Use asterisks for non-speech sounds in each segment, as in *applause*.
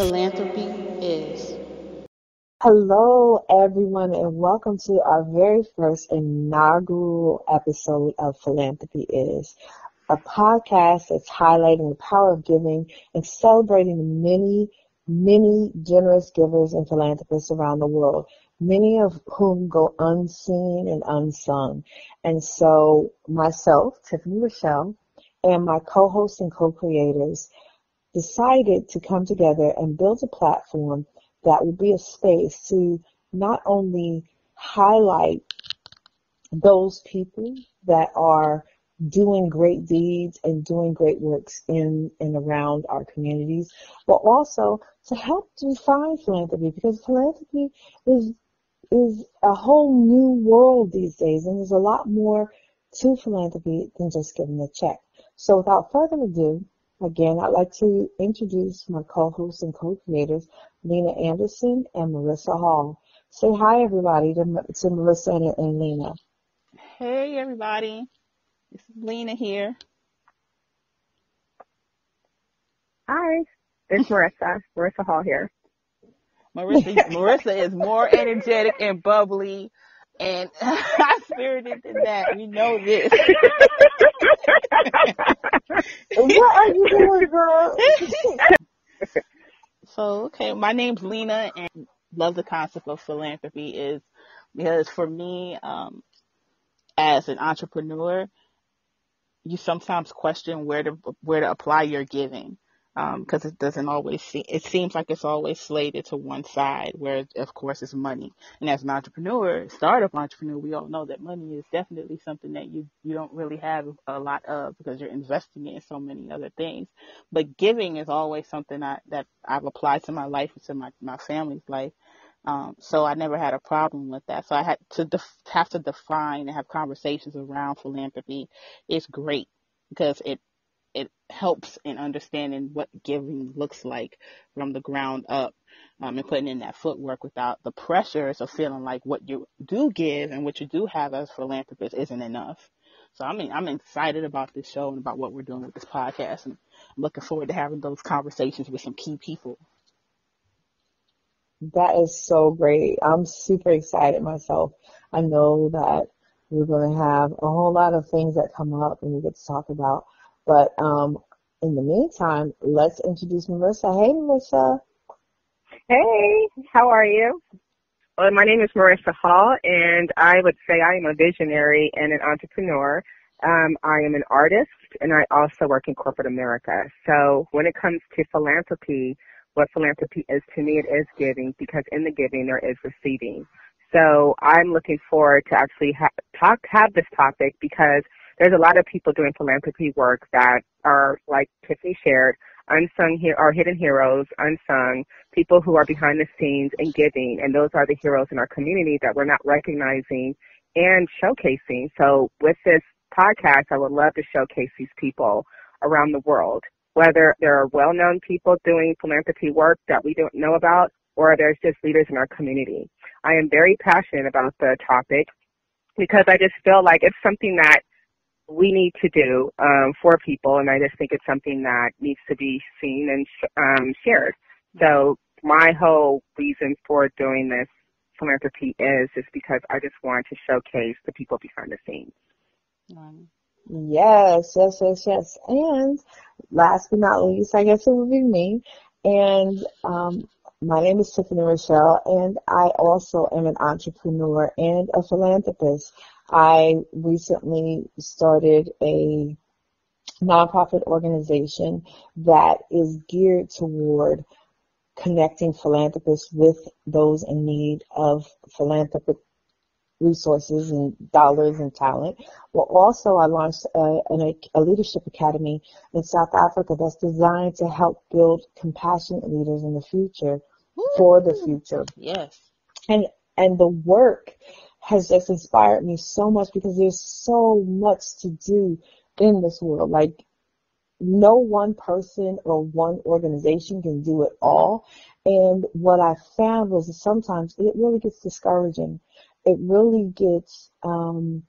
Philanthropy is. Hello, everyone, and welcome to our very first inaugural episode of Philanthropy Is, a podcast that's highlighting the power of giving and celebrating the many, many generous givers and philanthropists around the world, many of whom go unseen and unsung. And so, myself, Tiffany Rochelle, and my co-hosts and co-creators decided to come together and build a platform that will be a space to not only highlight those people that are doing great deeds and doing great works in and around our communities, but also to help define philanthropy because philanthropy is is a whole new world these days and there's a lot more to philanthropy than just giving a check. So without further ado, Again, I'd like to introduce my co-hosts and co-creators, Lena Anderson and Marissa Hall. Say hi, everybody, to, to Melissa and, and Lena. Hey, everybody. This is Lena here. Hi, it's Marissa. *laughs* Marissa Hall here. Marissa, Marissa is more energetic and bubbly and high spirited than that. We know this. what are you doing, girl? *laughs* so, okay, my name's Lena and love the concept of philanthropy is because for me, um, as an entrepreneur, you sometimes question where to where to apply your giving because um, it doesn't always seem, it seems like it's always slated to one side where of course it's money and as an entrepreneur startup entrepreneur we all know that money is definitely something that you you don't really have a lot of because you're investing it in so many other things but giving is always something I, that I've applied to my life and to my my family's life um, so I never had a problem with that. So I had to def- have to define and have conversations around philanthropy. It's great because it it helps in understanding what giving looks like from the ground up um, and putting in that footwork without the pressures of feeling like what you do give and what you do have as philanthropists isn't enough. So I mean, I'm excited about this show and about what we're doing with this podcast, and I'm looking forward to having those conversations with some key people. That is so great. I'm super excited myself. I know that we're going to have a whole lot of things that come up and we get to talk about. But um, in the meantime, let's introduce Marissa. Hey, Marissa. Hey, how are you? Well, my name is Marissa Hall, and I would say I am a visionary and an entrepreneur. Um, I am an artist, and I also work in corporate America. So when it comes to philanthropy, what philanthropy is to me, it is giving because in the giving there is receiving. So I'm looking forward to actually ha- talk have this topic because there's a lot of people doing philanthropy work that are, like Tiffany shared, unsung he- hidden heroes, unsung, people who are behind the scenes and giving, and those are the heroes in our community that we're not recognizing and showcasing. So with this podcast, I would love to showcase these people around the world, whether there are well-known people doing philanthropy work that we don't know about, or there's just leaders in our community. I am very passionate about the topic because I just feel like it's something that we need to do um, for people, and I just think it's something that needs to be seen and sh- um, shared. So my whole reason for doing this philanthropy is just because I just want to showcase the people behind the scenes. Yes, yes, yes, yes. And last but not least, I guess it would be me. And um, my name is Tiffany Rochelle, and I also am an entrepreneur and a philanthropist. I recently started a nonprofit organization that is geared toward connecting philanthropists with those in need of philanthropic resources and dollars and talent. Well, also I launched a, a, leadership academy in South Africa that's designed to help build compassionate leaders in the future for the future. Yes. And and the work has just inspired me so much because there's so much to do in this world. Like no one person or one organization can do it all. And what I found was that sometimes it really gets discouraging. It really gets, um,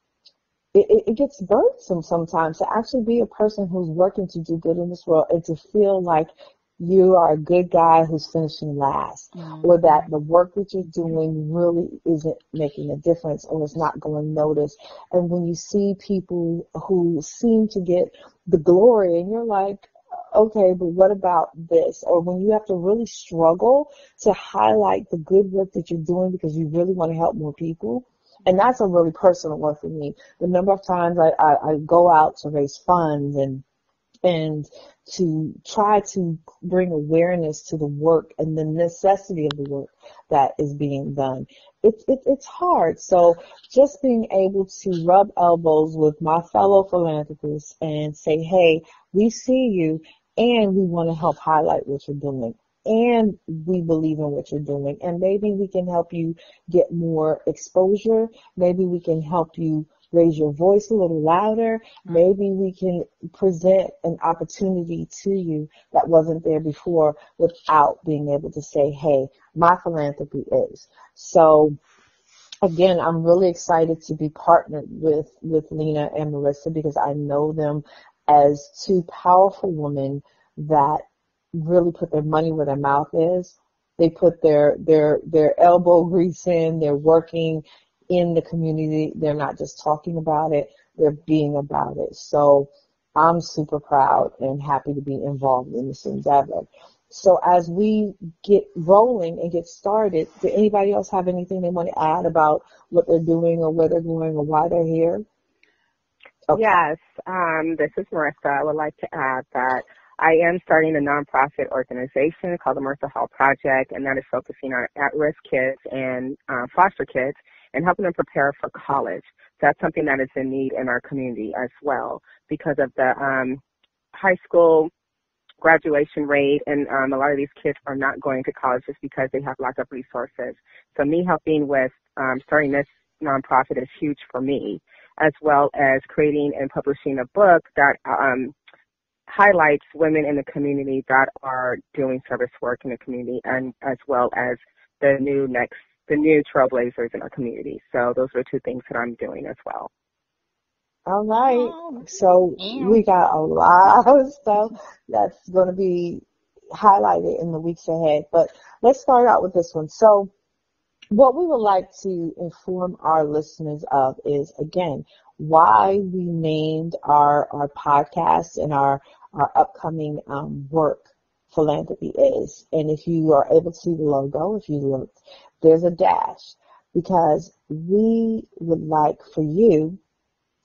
it, it gets burdensome sometimes to actually be a person who's working to do good in this world and to feel like you are a good guy who's finishing last, mm-hmm. or that the work that you're doing really isn't making a difference or is not going noticed. And when you see people who seem to get the glory and you're like, okay, but what about this? Or when you have to really struggle to highlight the good work that you're doing because you really want to help more people. And that's a really personal one for me. The number of times I, I, I go out to raise funds and and to try to bring awareness to the work and the necessity of the work that is being done. It's it, it's hard. So just being able to rub elbows with my fellow philanthropists and say, hey, we see you and we want to help highlight what you're doing and we believe in what you're doing and maybe we can help you get more exposure. Maybe we can help you raise your voice a little louder. Maybe we can present an opportunity to you that wasn't there before without being able to say, hey, my philanthropy is. So again, I'm really excited to be partnered with, with Lena and Marissa because I know them as two powerful women that really put their money where their mouth is. They put their, their, their elbow grease in, they're working in the community. They're not just talking about it, they're being about it. So I'm super proud and happy to be involved in this endeavor. So as we get rolling and get started, do anybody else have anything they want to add about what they're doing or where they're going or why they're here? Okay. Yes, um, this is Marissa. I would like to add that I am starting a nonprofit organization called the Marissa Hall Project, and that is focusing on at-risk kids and uh, foster kids and helping them prepare for college. That's something that is in need in our community as well because of the um, high school graduation rate and um, a lot of these kids are not going to college just because they have lack of resources. So me helping with um, starting this nonprofit is huge for me, as well as creating and publishing a book that um, highlights women in the community that are doing service work in the community and as well as the new next the new trailblazers in our community. So those are two things that I'm doing as well. All right. So we got a lot of stuff that's going to be highlighted in the weeks ahead. But let's start out with this one. So what we would like to inform our listeners of is again why we named our our podcast and our our upcoming um, work philanthropy is. And if you are able to see the logo, if you look, there's a dash because we would like for you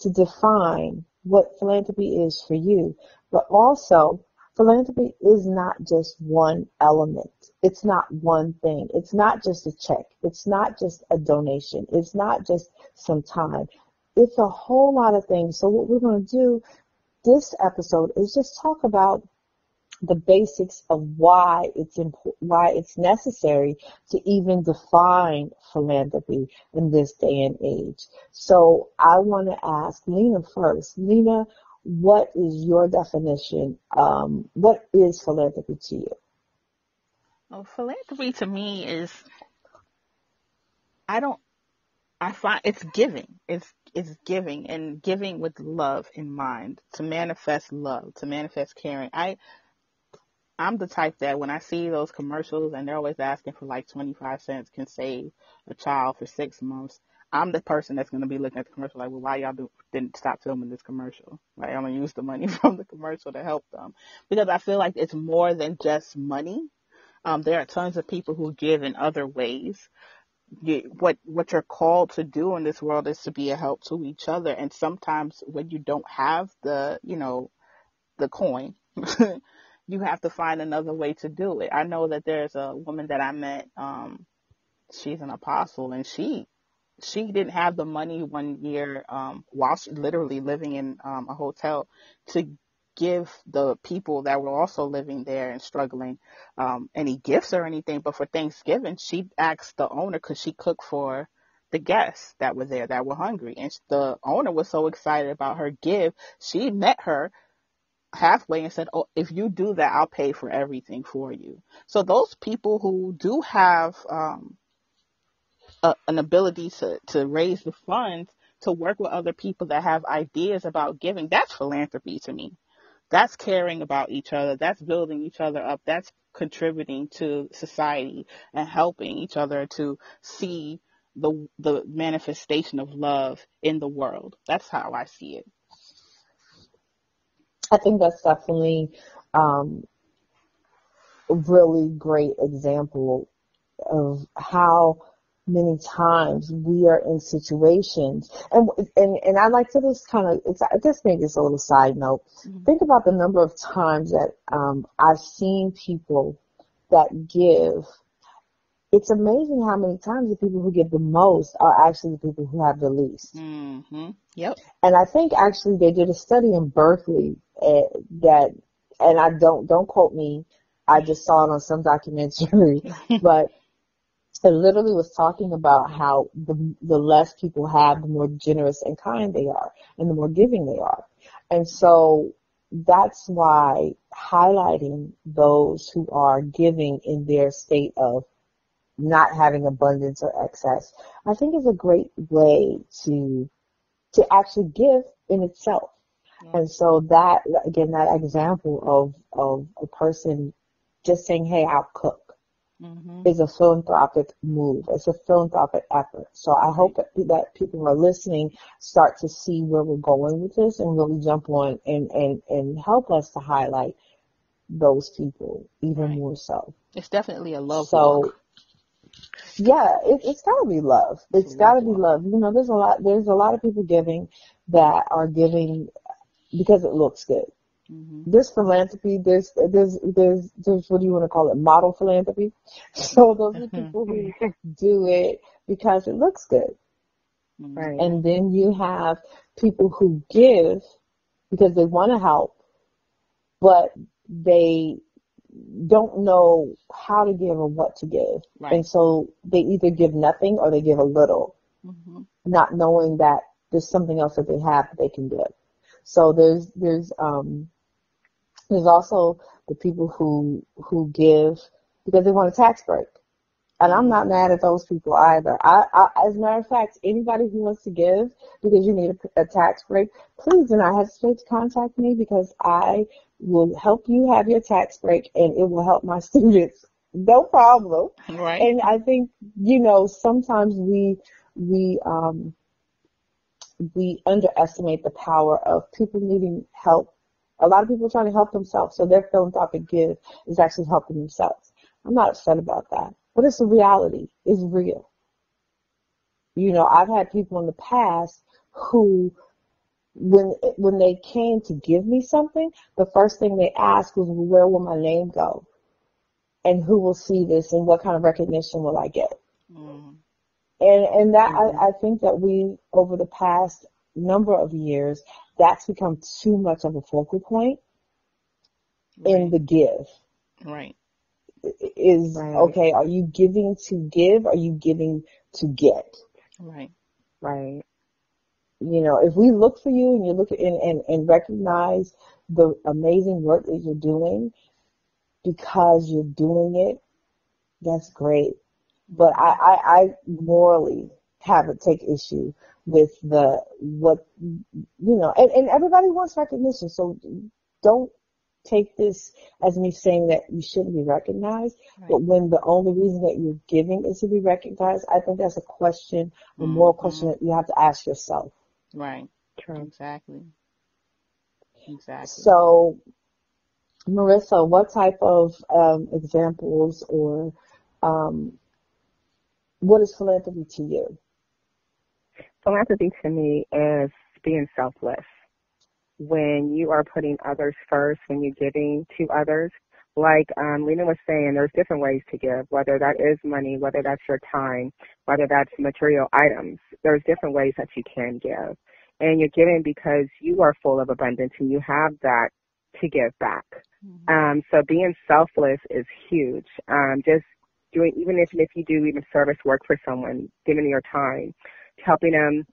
to define what philanthropy is for you, but also philanthropy is not just one element. It's not one thing. It's not just a check. It's not just a donation. It's not just some time. It's a whole lot of things. So what we're going to do this episode is just talk about the basics of why it's imp- why it's necessary to even define philanthropy in this day and age. So I want to ask Lena first. Lena, what is your definition? Um, what is philanthropy to you? Well, philanthropy to me is I don't I find it's giving. It's it's giving and giving with love in mind to manifest love, to manifest caring. I I'm the type that when I see those commercials and they're always asking for like 25 cents can save a child for six months, I'm the person that's going to be looking at the commercial like, well, why y'all do, didn't stop filming this commercial? Like, I'm going to use the money *laughs* from the commercial to help them because I feel like it's more than just money. Um, there are tons of people who give in other ways. You, what what you're called to do in this world is to be a help to each other, and sometimes when you don't have the you know the coin, *laughs* you have to find another way to do it. I know that there's a woman that I met, um, she's an apostle and she, she didn't have the money one year, um, while she literally living in, um, a hotel to give the people that were also living there and struggling, um, any gifts or anything. But for Thanksgiving, she asked the owner, because she cooked for the guests that were there that were hungry. And the owner was so excited about her gift. She met her halfway and said, "Oh, if you do that, I'll pay for everything for you." So those people who do have um, a, an ability to to raise the funds to work with other people that have ideas about giving, that's philanthropy to me. that's caring about each other. That's building each other up. That's contributing to society and helping each other to see the the manifestation of love in the world. That's how I see it. I think that's definitely um, a really great example of how many times we are in situations and and and I like to just kind of it's I guess maybe it's a little side note. Mm-hmm. Think about the number of times that um, I've seen people that give. It's amazing how many times the people who give the most are actually the people who have the least. Mm-hmm. Yep. And I think actually they did a study in Berkeley uh, that, and I don't don't quote me. I just saw it on some documentary, *laughs* but it literally was talking about how the, the less people have, the more generous and kind they are, and the more giving they are. And so that's why highlighting those who are giving in their state of not having abundance or excess, I think is a great way to to actually give in itself. Yeah. And so that again, that example of of a person just saying, "Hey, I'll cook," mm-hmm. is a philanthropic move. It's a philanthropic effort. So I hope that, that people who are listening start to see where we're going with this and really jump on and, and, and help us to highlight those people even right. more so. It's definitely a love so, walk. Yeah, it, it's gotta be love. It's, it's gotta be love. You know, there's a lot, there's a lot of people giving that are giving because it looks good. Mm-hmm. There's philanthropy. There's there's there's there's what do you want to call it? Model philanthropy. *laughs* So those are people who do it because it looks good. Mm-hmm. Right. And then you have people who give because they want to help, but they don't know how to give or what to give. Right. And so they either give nothing or they give a little, mm-hmm. not knowing that there's something else that they have that they can give. So there's there's um there's also the people who who give because they want a tax break. And I'm not mad at those people either. I, I, as a matter of fact, anybody who wants to give because you need a, a tax break, please do not hesitate to contact me because I will help you have your tax break and it will help my *laughs* students. No problem. Right. And I think, you know, sometimes we, we, um, we underestimate the power of people needing help a lot of people are trying to help themselves, so their philanthropic give is actually helping themselves. I'm not upset about that, but it's a reality. It's real. You know, I've had people in the past who, when when they came to give me something, the first thing they asked was, "Where will my name go? And who will see this? And what kind of recognition will I get?" Mm-hmm. And and that mm-hmm. I, I think that we over the past number of years that's become too much of a focal point right. in the give. Right. Is right. okay, are you giving to give? Are you giving to get? Right. Right. You know, if we look for you and you look at and, and, and recognize the amazing work that you're doing because you're doing it, that's great. But I, I, I morally have a take issue with the what you know and, and everybody wants recognition so don't take this as me saying that you shouldn't be recognized right. but when the only reason that you're giving is to be recognized i think that's a question a mm-hmm. moral question that you have to ask yourself right True. exactly exactly so marissa what type of um, examples or um, what is philanthropy to you Philanthropy to me is being selfless. When you are putting others first, when you're giving to others, like um, Lena was saying, there's different ways to give, whether that is money, whether that's your time, whether that's material items. There's different ways that you can give. And you're giving because you are full of abundance and you have that to give back. Mm-hmm. Um, so being selfless is huge. Um, just doing, even if, if you do even service work for someone, giving your time, helping them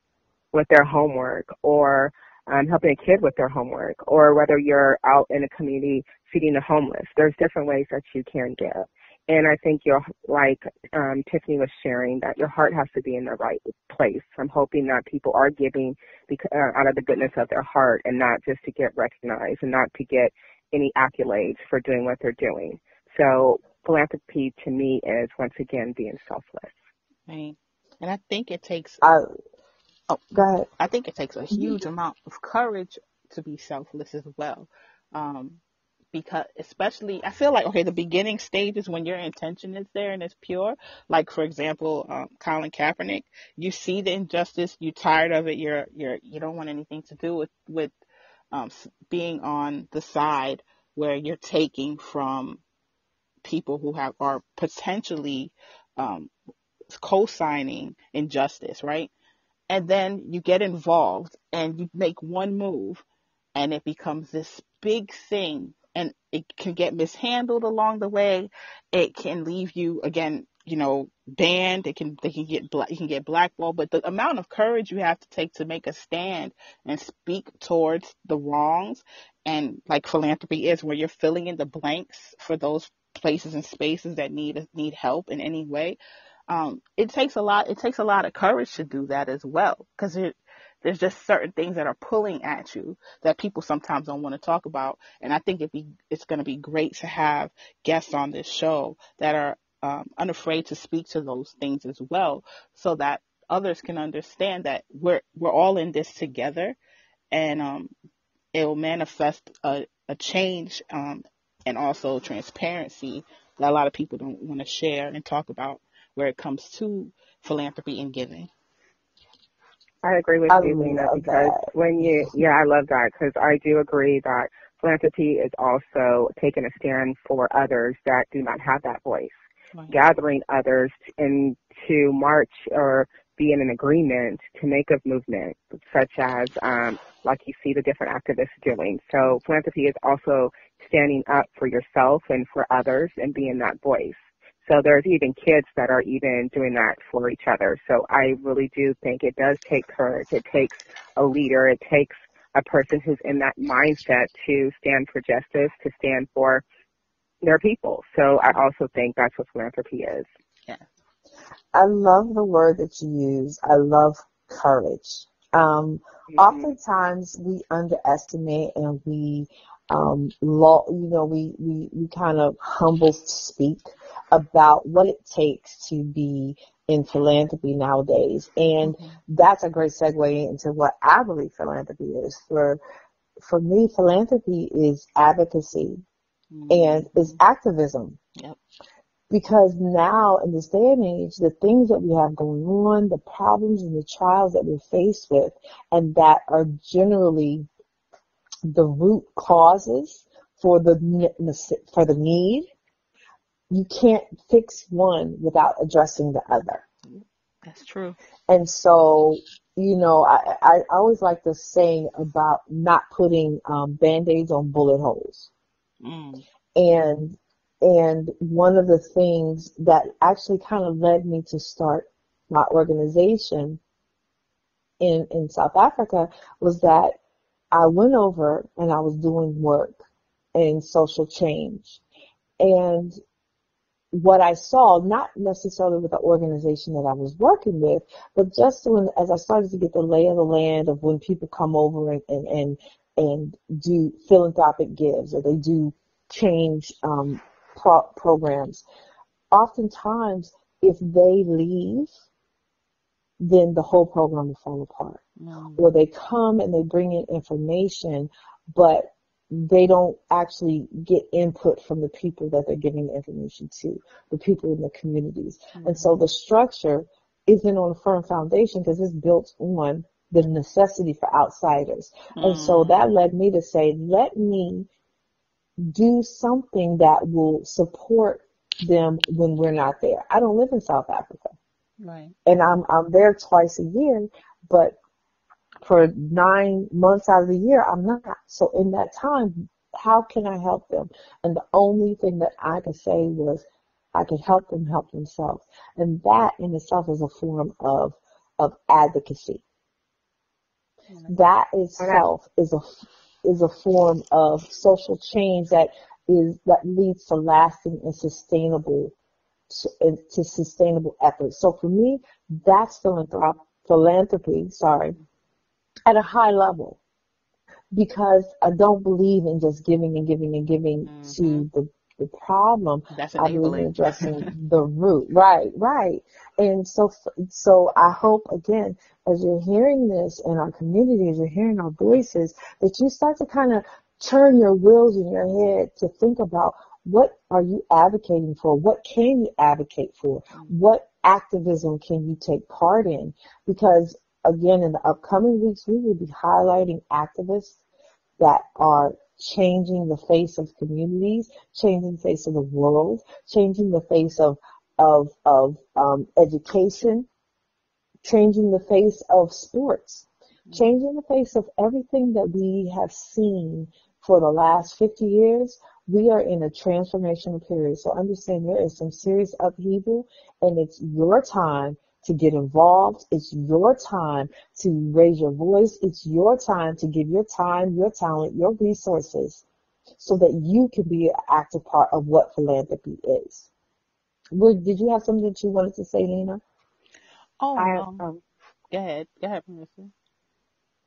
with their homework or um, helping a kid with their homework or whether you're out in a community feeding the homeless. There's different ways that you can give. And I think your like um, Tiffany was sharing that your heart has to be in the right place. I'm hoping that people are giving because, uh, out of the goodness of their heart and not just to get recognized and not to get any accolades for doing what they're doing. So philanthropy to me is once again being selfless. Right. And I think it takes I, oh, go ahead. I think it takes a huge amount of courage to be selfless as well. Um, because especially I feel like okay the beginning stage is when your intention is there and it's pure like for example um, Colin Kaepernick you see the injustice you're tired of it you're you're you don't want anything to do with with um, being on the side where you're taking from people who have are potentially um, co-signing injustice right and then you get involved and you make one move and it becomes this big thing and it can get mishandled along the way. It can leave you again, you know, banned. It can they can get black you can get blackballed. But the amount of courage you have to take to make a stand and speak towards the wrongs and like philanthropy is where you're filling in the blanks for those places and spaces that need need help in any way. Um, it takes a lot. It takes a lot of courage to do that as well, because there's just certain things that are pulling at you that people sometimes don't want to talk about. And I think it be, it's going to be great to have guests on this show that are um, unafraid to speak to those things as well, so that others can understand that we're we're all in this together, and um, it will manifest a, a change um, and also transparency that a lot of people don't want to share and talk about where it comes to philanthropy and giving. I agree with I you, Lena, because that. when you, yeah, I love that because I do agree that philanthropy is also taking a stand for others that do not have that voice, right. gathering others and to march or be in an agreement to make a movement, such as um, like you see the different activists doing. So philanthropy is also standing up for yourself and for others and being that voice. So there's even kids that are even doing that for each other. So I really do think it does take courage. It takes a leader. It takes a person who's in that mindset to stand for justice, to stand for their people. So I also think that's what philanthropy is. Yeah. I love the word that you use. I love courage. Um, mm-hmm. Oftentimes we underestimate and we, um, law, you know, we, we, we kind of humble speak about what it takes to be in philanthropy nowadays. And mm-hmm. that's a great segue into what I believe philanthropy is. For for me, philanthropy is advocacy mm-hmm. and is activism. Yep. Because now in this day and age, the things that we have going on, the problems and the trials that we're faced with, and that are generally the root causes for the for the need you can't fix one without addressing the other. That's true. And so, you know, I, I always like the saying about not putting um, band-aids on bullet holes. Mm. And and one of the things that actually kind of led me to start my organization in in South Africa was that I went over and I was doing work in social change. And what I saw, not necessarily with the organization that I was working with, but just when, as I started to get the lay of the land of when people come over and, and, and, and do philanthropic gives or they do change, um, pro- programs, oftentimes if they leave, then the whole program will fall apart. Mm. Or they come and they bring in information, but they don't actually get input from the people that they're giving the information to, the people in the communities. Mm-hmm. And so the structure isn't on a firm foundation because it's built on the necessity for outsiders. Mm-hmm. And so mm. that led me to say, let me do something that will support them when we're not there. I don't live in South Africa. Right. And I'm I'm there twice a year, but for nine months out of the year, I'm not. So in that time, how can I help them? And the only thing that I could say was, I could help them help themselves. And that in itself is a form of, of advocacy. That itself is a, is a form of social change that is that leads to lasting and sustainable to, sustainable efforts. So for me, that's philanthrop, philanthropy, sorry, at a high level because I don't believe in just giving and giving and giving mm-hmm. to the the problem. That's I believe in addressing *laughs* the root. Right, right. And so, so I hope again, as you're hearing this in our community, as you're hearing our voices, that you start to kind of turn your wheels in your head to think about what are you advocating for? What can you advocate for? What activism can you take part in? Because again, in the upcoming weeks, we will be highlighting activists that are changing the face of communities, changing the face of the world, changing the face of of of um, education, changing the face of sports, changing the face of everything that we have seen for the last 50 years, we are in a transformational period. So understand there is some serious upheaval and it's your time to get involved. It's your time to raise your voice. It's your time to give your time, your talent, your resources so that you can be an active part of what philanthropy is. did you have something that you wanted to say, Lena? Oh, I, um, um, go ahead. Go ahead, Melissa.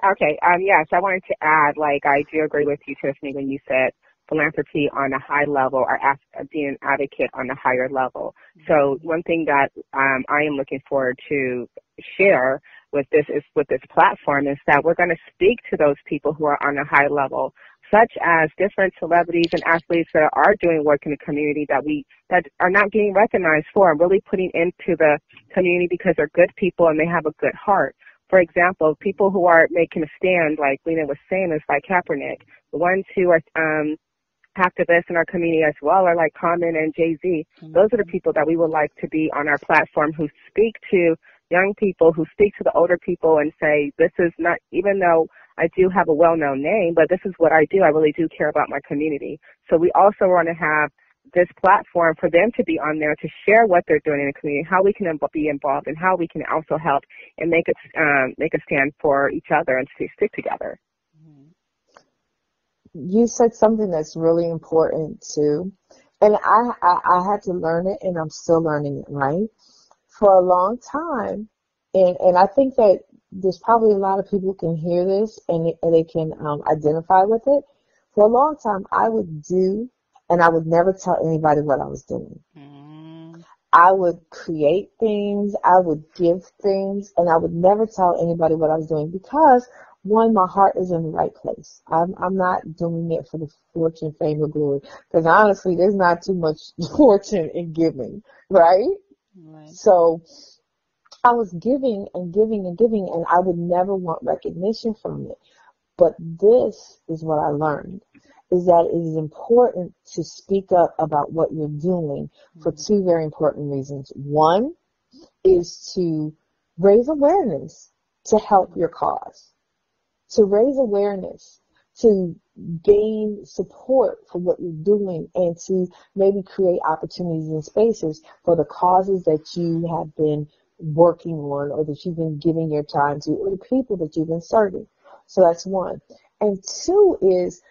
Okay. Um, yes, I wanted to add, like, I do agree with you, Tiffany, when you said philanthropy on a high level or being an advocate on a higher level. So one thing that um, I am looking forward to share with this is with this platform is that we're going to speak to those people who are on a high level, such as different celebrities and athletes that are doing work in the community that we that are not getting recognized for and really putting into the community because they're good people and they have a good heart. For example, people who are making a stand, like Lena was saying, is like Kaepernick. The ones who are um, activists in our community as well are like Common and Jay Z. Mm-hmm. Those are the people that we would like to be on our platform who speak to young people, who speak to the older people and say, this is not, even though I do have a well-known name, but this is what I do. I really do care about my community. So we also want to have this platform for them to be on there to share what they're doing in the community, how we can be involved, and how we can also help and make it um, make a stand for each other and stick together you said something that's really important too. And I, I, I had to learn it and I'm still learning it, right? For a long time, and, and I think that there's probably a lot of people can hear this and, and they can um, identify with it. For a long time, I would do and I would never tell anybody what I was doing. Mm. I would create things, I would give things, and I would never tell anybody what I was doing because one, my heart is in the right place. I'm, I'm not doing it for the fortune, fame, or glory. Because honestly, there's not too much *laughs* fortune in giving, right? Right. So I was giving and giving and giving, and I would never want recognition from it. But this is what I learned is that it is important to speak up about what you're doing for mm-hmm. two very important reasons. One is to raise awareness to help your cause to raise awareness, to gain support for what you're doing and to maybe create opportunities and spaces for the causes that you have been working on or that you've been giving your time to or the people that you've been serving. So that's one. And two is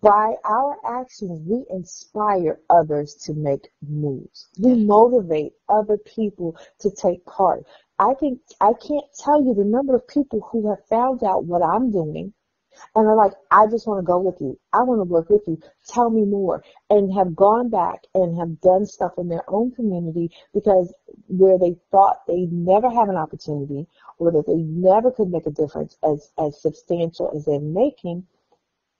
by our actions, we inspire others to make moves. We motivate other people to take part. I think I can't tell you the number of people who have found out what I'm doing and are like, I just want to go with you. I want to work with you. Tell me more. And have gone back and have done stuff in their own community because where they thought they'd never have an opportunity or that they never could make a difference as, as substantial as they're making,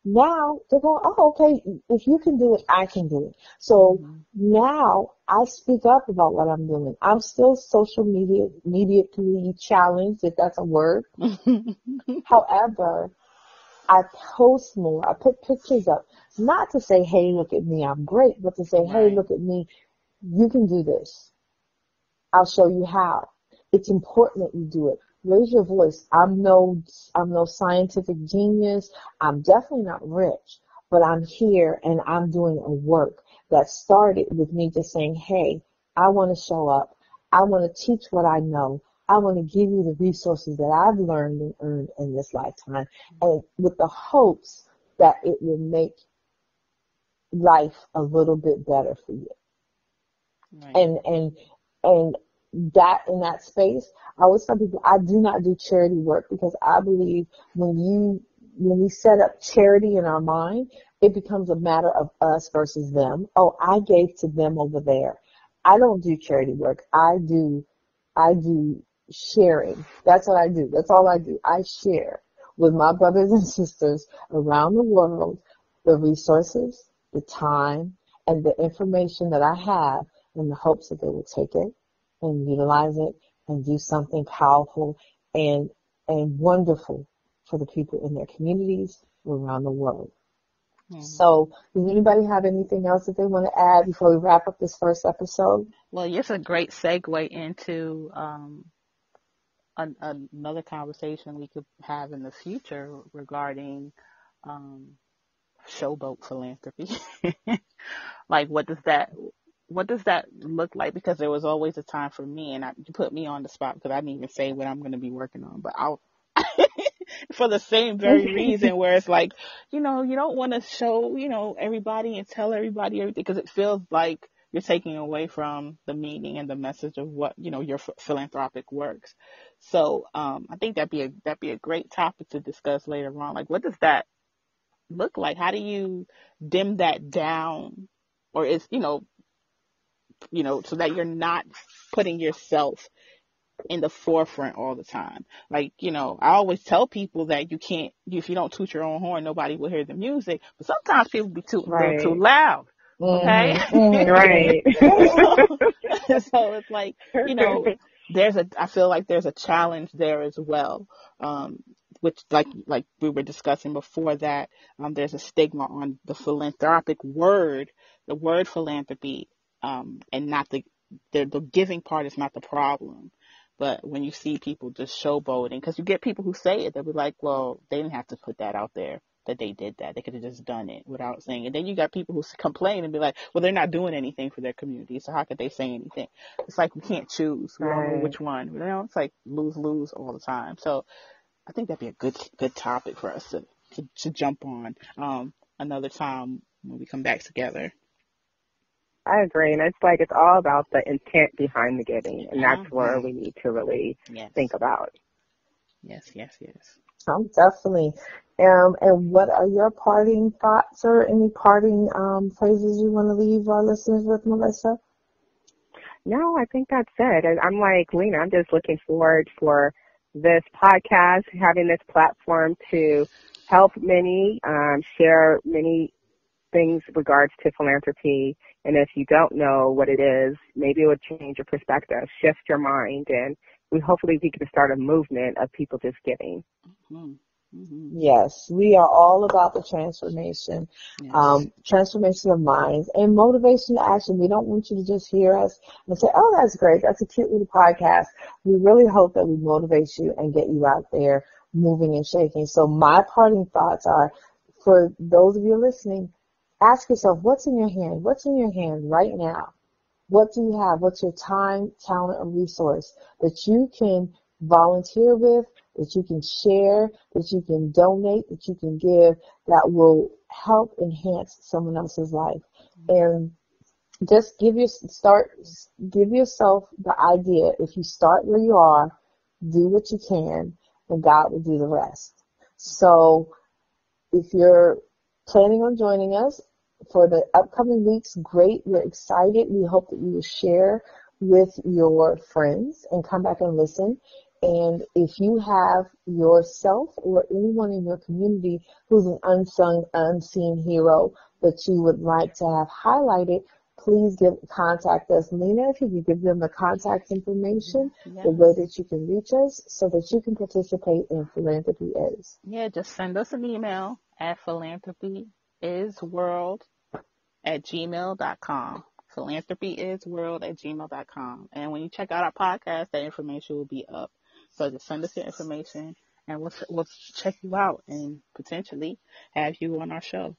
now they're going, oh, okay, if you can do it, I can do it. So mm-hmm. now I speak up about what I'm doing. I'm still social media, mediately challenged, if that's a word. *laughs* However, I post more. I put pictures up, not to say, hey, look at me, I'm great, but to say, hey, look at me, you can do this. I'll show you how. It's important that you do it raise your voice. I'm no, I'm no scientific genius. I'm definitely not rich, but I'm here and I'm doing a work that started with me just saying, Hey, I want to show up. I want to teach what I know. I want to give you the resources that I've learned and earned in this lifetime and with the hopes that it will make life a little bit better for you. Right. And and and that in that space, I always tell people I do not do charity work because I believe when you when we set up charity in our mind, it becomes a matter of us versus them. Oh, I gave to them over there. I don't do charity work. I do I do sharing. That's what I do. That's all I do. I share with my brothers and *laughs* sisters around the world the resources, the time, and the information that I have in the hopes that they will take it and utilize it and do something powerful and and wonderful for the people in their communities around the world. Mm-hmm. So, does anybody have anything else that they want to add before we wrap up this first episode? Well, it's a great segue into um, an, another conversation we could have in the future regarding um, showboat philanthropy. *laughs* like, what does that what does that look like? Because there was always a time for me, and I, you put me on the spot because I didn't even say what I'm going to be working on. But I'll, *laughs* for the same very reason, where it's like, you know, you don't want to show, you know, everybody and tell everybody everything because it feels like you're taking away from the meaning and the message of what you know your philanthropic works. So um, I think that'd be a that'd be a great topic to discuss later on. Like, what does that look like? How do you dim that down, or is you know you know, so that you're not putting yourself in the forefront all the time. Like, you know, I always tell people that you can't, if you don't toot your own horn, nobody will hear the music. But sometimes people be too, right. too loud. Okay. Mm-hmm. *laughs* right. so, *laughs* so it's like, you know, there's a, I feel like there's a challenge there as well. Um, which like, like we were discussing before that, um, there's a stigma on the philanthropic word, the word philanthropy um, and not the, the the giving part is not the problem. But when you see people just showboating, because you get people who say it, they'll be like, well, they didn't have to put that out there that they did that. They could have just done it without saying it. Then you got people who complain and be like, well, they're not doing anything for their community, so how could they say anything? It's like we can't choose. We don't know which one. You know, it's like lose lose all the time. So I think that'd be a good good topic for us to to, to jump on um, another time when we come back together. I agree. And it's like it's all about the intent behind the giving. And that's mm-hmm. where we need to really yes. think about. Yes, yes, yes. Um, definitely. Um, and what are your parting thoughts or any parting um, phrases you want to leave our listeners with, Melissa? No, I think that's it. And I'm like Lena. I'm just looking forward for this podcast, having this platform to help many, um, share many things regards to philanthropy. And if you don't know what it is, maybe it would change your perspective, shift your mind, and we hopefully we can start a movement of people just giving. Mm-hmm. Mm-hmm. Yes, we are all about the transformation, yes. um, transformation of minds and motivation to action. We don't want you to just hear us and say, oh, that's great. That's a cute little podcast. We really hope that we motivate you and get you out there moving and shaking. So my parting thoughts are for those of you listening, Ask yourself, what's in your hand? What's in your hand right now? What do you have? What's your time, talent, or resource that you can volunteer with, that you can share, that you can donate, that you can give, that will help enhance someone else's life. Mm-hmm. And just give your start, give yourself the idea. If you start where you are, do what you can, and God will do the rest. So, if you're planning on joining us, for the upcoming weeks, great. We're excited. We hope that you will share with your friends and come back and listen. And if you have yourself or anyone in your community who's an unsung, unseen hero that you would like to have highlighted, please give, contact us. Lena, if you could give them the contact information, yes. the way that you can reach us so that you can participate in Philanthropy Is. Yeah, just send us an email at philanthropy is world at gmail.com. Philanthropy is world at gmail.com. And when you check out our podcast, that information will be up. So just send us your information and we'll, we'll check you out and potentially have you on our show.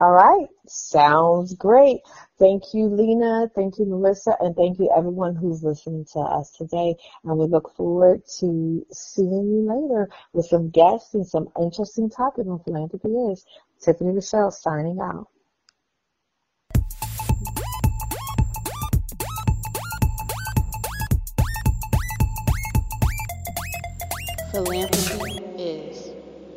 All right. Sounds great. Thank you, Lena. Thank you, Melissa. And thank you, everyone who's listening to us today. And we look forward to seeing you later with some guests and some interesting topics on philanthropy is. Tiffany Michelle signing out. Philanthropy